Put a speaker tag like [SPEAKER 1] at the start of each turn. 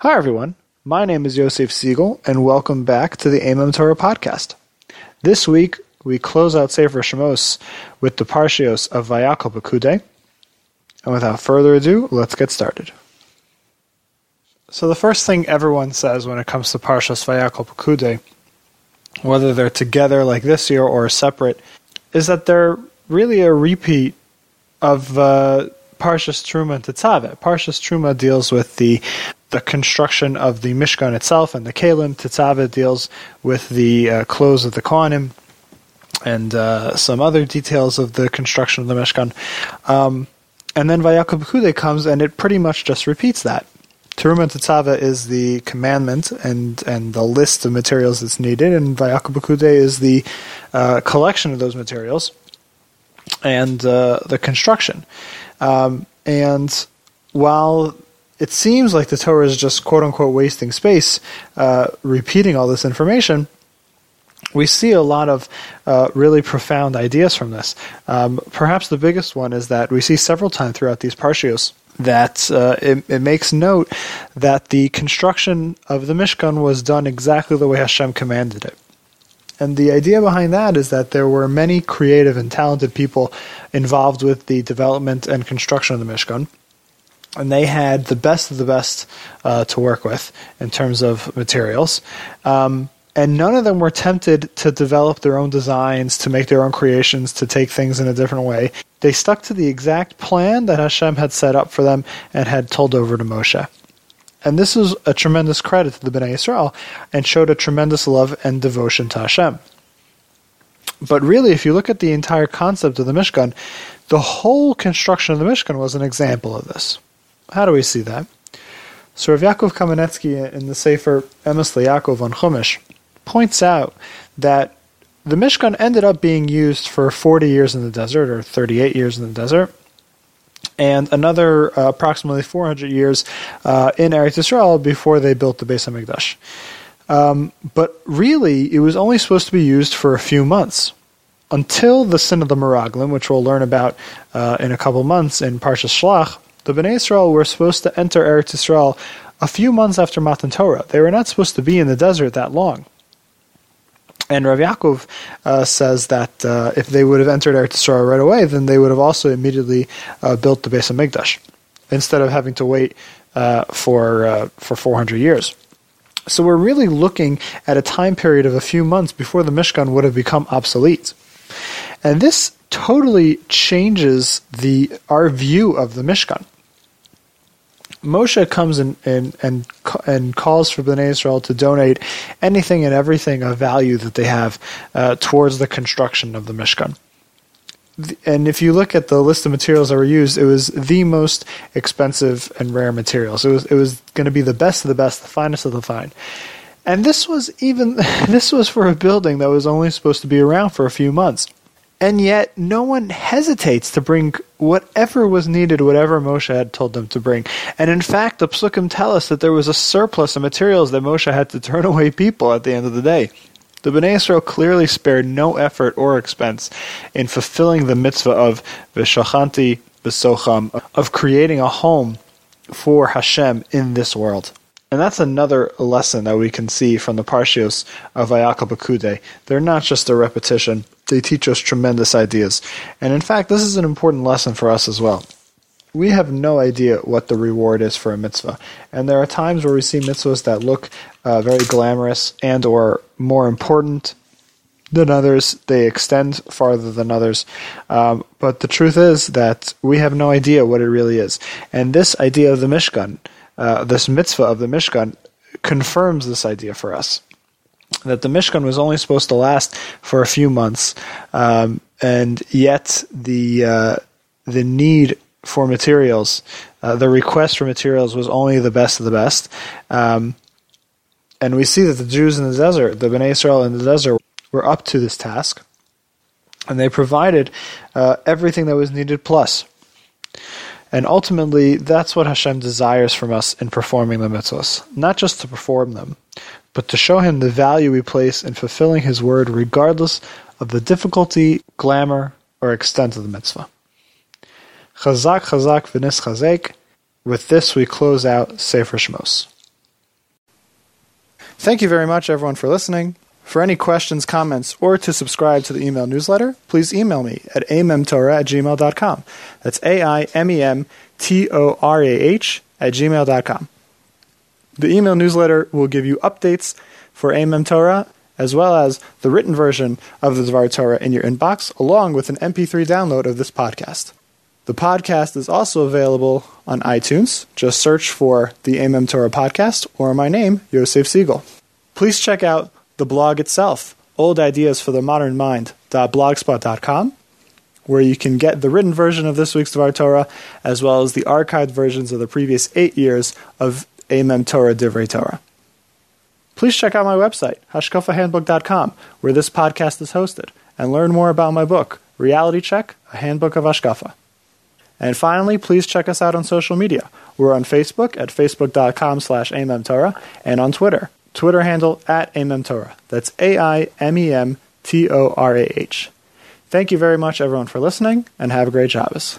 [SPEAKER 1] Hi, everyone. My name is Yosef Siegel, and welcome back to the Aimem Torah podcast. This week, we close out Sefer Shemos with the Parshios of Vayakhel Pekudei. And without further ado, let's get started. So the first thing everyone says when it comes to Parshas Vayakhel Pekudei, whether they're together like this year or separate, is that they're really a repeat of uh, Parshas Teruma and Tetzaveh. Parshas Teruma deals with the the construction of the Mishkan itself and the Keilim. Tetzaveh deals with the uh, of the Kohanim and uh, some other details of the construction of the Mishkan. Um, and then Vayakhel Pekudei comes and it pretty much just repeats that. Teruma and Tetzaveh is the commandment and, and the list of materials that's needed, and Vayakhel Pekudei is the uh, collection of those materials and uh, the construction. Um, and while it seems like the Torah is just quote unquote wasting space, uh, repeating all this information, we see a lot of uh, really profound ideas from this. Um, perhaps the biggest one is that we see several times throughout these parshios that uh, it, it, makes note that the construction of the Mishkan was done exactly the way Hashem commanded it. And the idea behind that is that there were many creative and talented people involved with the development and construction of the Mishkan and they had the best of the best uh, to work with in terms of materials. Um, and none of them were tempted to develop their own designs, to make their own creations, to take things in a different way. They stuck to the exact plan that Hashem had set up for them and had told over to Moshe. And this was a tremendous credit to the Bnei Israel and showed a tremendous love and devotion to Hashem. But really, if you look at the entire concept of the Mishkan, the whole construction of the Mishkan was an example of this. How do we see that? So Rav Yaakov Kamenetsky in the Sefer Emes Yaakov on Chumash points out that the Mishkan ended up being used for 40 years in the desert, or 38 years in the desert, and another uh, approximately 400 years uh, in Eretz Israel before they built the Beis Hamikdash. Um, but really, it was only supposed to be used for a few months until the sin of the Meraglim, which we'll learn about uh, in a couple months in Parshas Shlach the Bnei Israel were supposed to enter Eretz Israel a few months after Matan Torah. They were not supposed to be in the desert that long. And Rav Yaakov uh, says that uh, if they would have entered Eretz Israel right away, then they would have also immediately uh, built the Beis Hamikdash instead of having to wait uh, for uh, for 400 years. So we're really looking at a time period of a few months before the Mishkan would have become obsolete. And this totally changes the our view of the Mishkan. Moshe comes in, in, and and calls for Bnei Israel to donate anything and everything of value that they have uh, towards the construction of the Mishkan. And if you look at the list of materials that were used, it was the most expensive and rare materials. It was it was going to be the best of the best, the finest of the fine. And this was even this was for a building that was only supposed to be around for a few months. And yet, no one hesitates to bring whatever was needed, whatever Moshe had told them to bring. And in fact, the psukim tell us that there was a surplus of materials that Moshe had to turn away people at the end of the day. The Bnei Israel clearly spared no effort or expense in fulfilling the mitzvah of V'shachanti V'socham, of creating a home for Hashem in this world. And that's another lesson that we can see from the Parshios of Vayakhel Pekudei. They're not just a repetition, they teach us tremendous ideas. And in fact, this is an important lesson for us as well. We have no idea what the reward is for a mitzvah. And there are times where we see mitzvahs that look uh, very glamorous and or more important than others. They extend farther than others. Um, but the truth is that we have no idea what it really is. And this idea of the Mishkan, uh, this mitzvah of the Mishkan confirms this idea for us that the Mishkan was only supposed to last for a few months, um, and yet the uh, the need for materials, uh, the request for materials was only the best of the best. Um, and we see that the Jews in the desert, the Bnei Israel in the desert, were up to this task, and they provided uh, everything that was needed plus. And ultimately, that's what Hashem desires from us in performing the mitzvahs. Not just to perform them, but to show Him the value we place in fulfilling His word regardless of the difficulty, glamour, or extent of the mitzvah. Chazak, chazak, v'nis chazek. With this, we close out Sefer Shmos. Thank you very much, everyone, for listening. For any questions, comments, or to subscribe to the email newsletter, please email me at aimemtorah at gmail.com. That's A I M E M T O R A H at gmail.com. The email newsletter will give you updates for Aimem Torah as well as the written version of the Dvar Torah in your inbox, along with an MP3 download of this podcast. The podcast is also available on iTunes. Just search for the Aimem Torah podcast or my name, Yosef Siegel. Please check out the blog itself, Old Ideas for the Modern Mind.blogspot.com, where you can get the written version of this week's Dvar Torah, as well as the archived versions of the previous eight years of Aimem Torah Divrei Torah. Please check out my website, hashkafahandbook.com, where this podcast is hosted, and learn more about my book, Reality Check, A Handbook of Hashkafa. And finally, please check us out on social media. We're on Facebook at facebook.com slash aimemtorah and on Twitter, Twitter handle at aimemtorah. That's A-I-M-E-M-T-O-R-A-H. Thank you very much, everyone, for listening, and have a great Shabbos.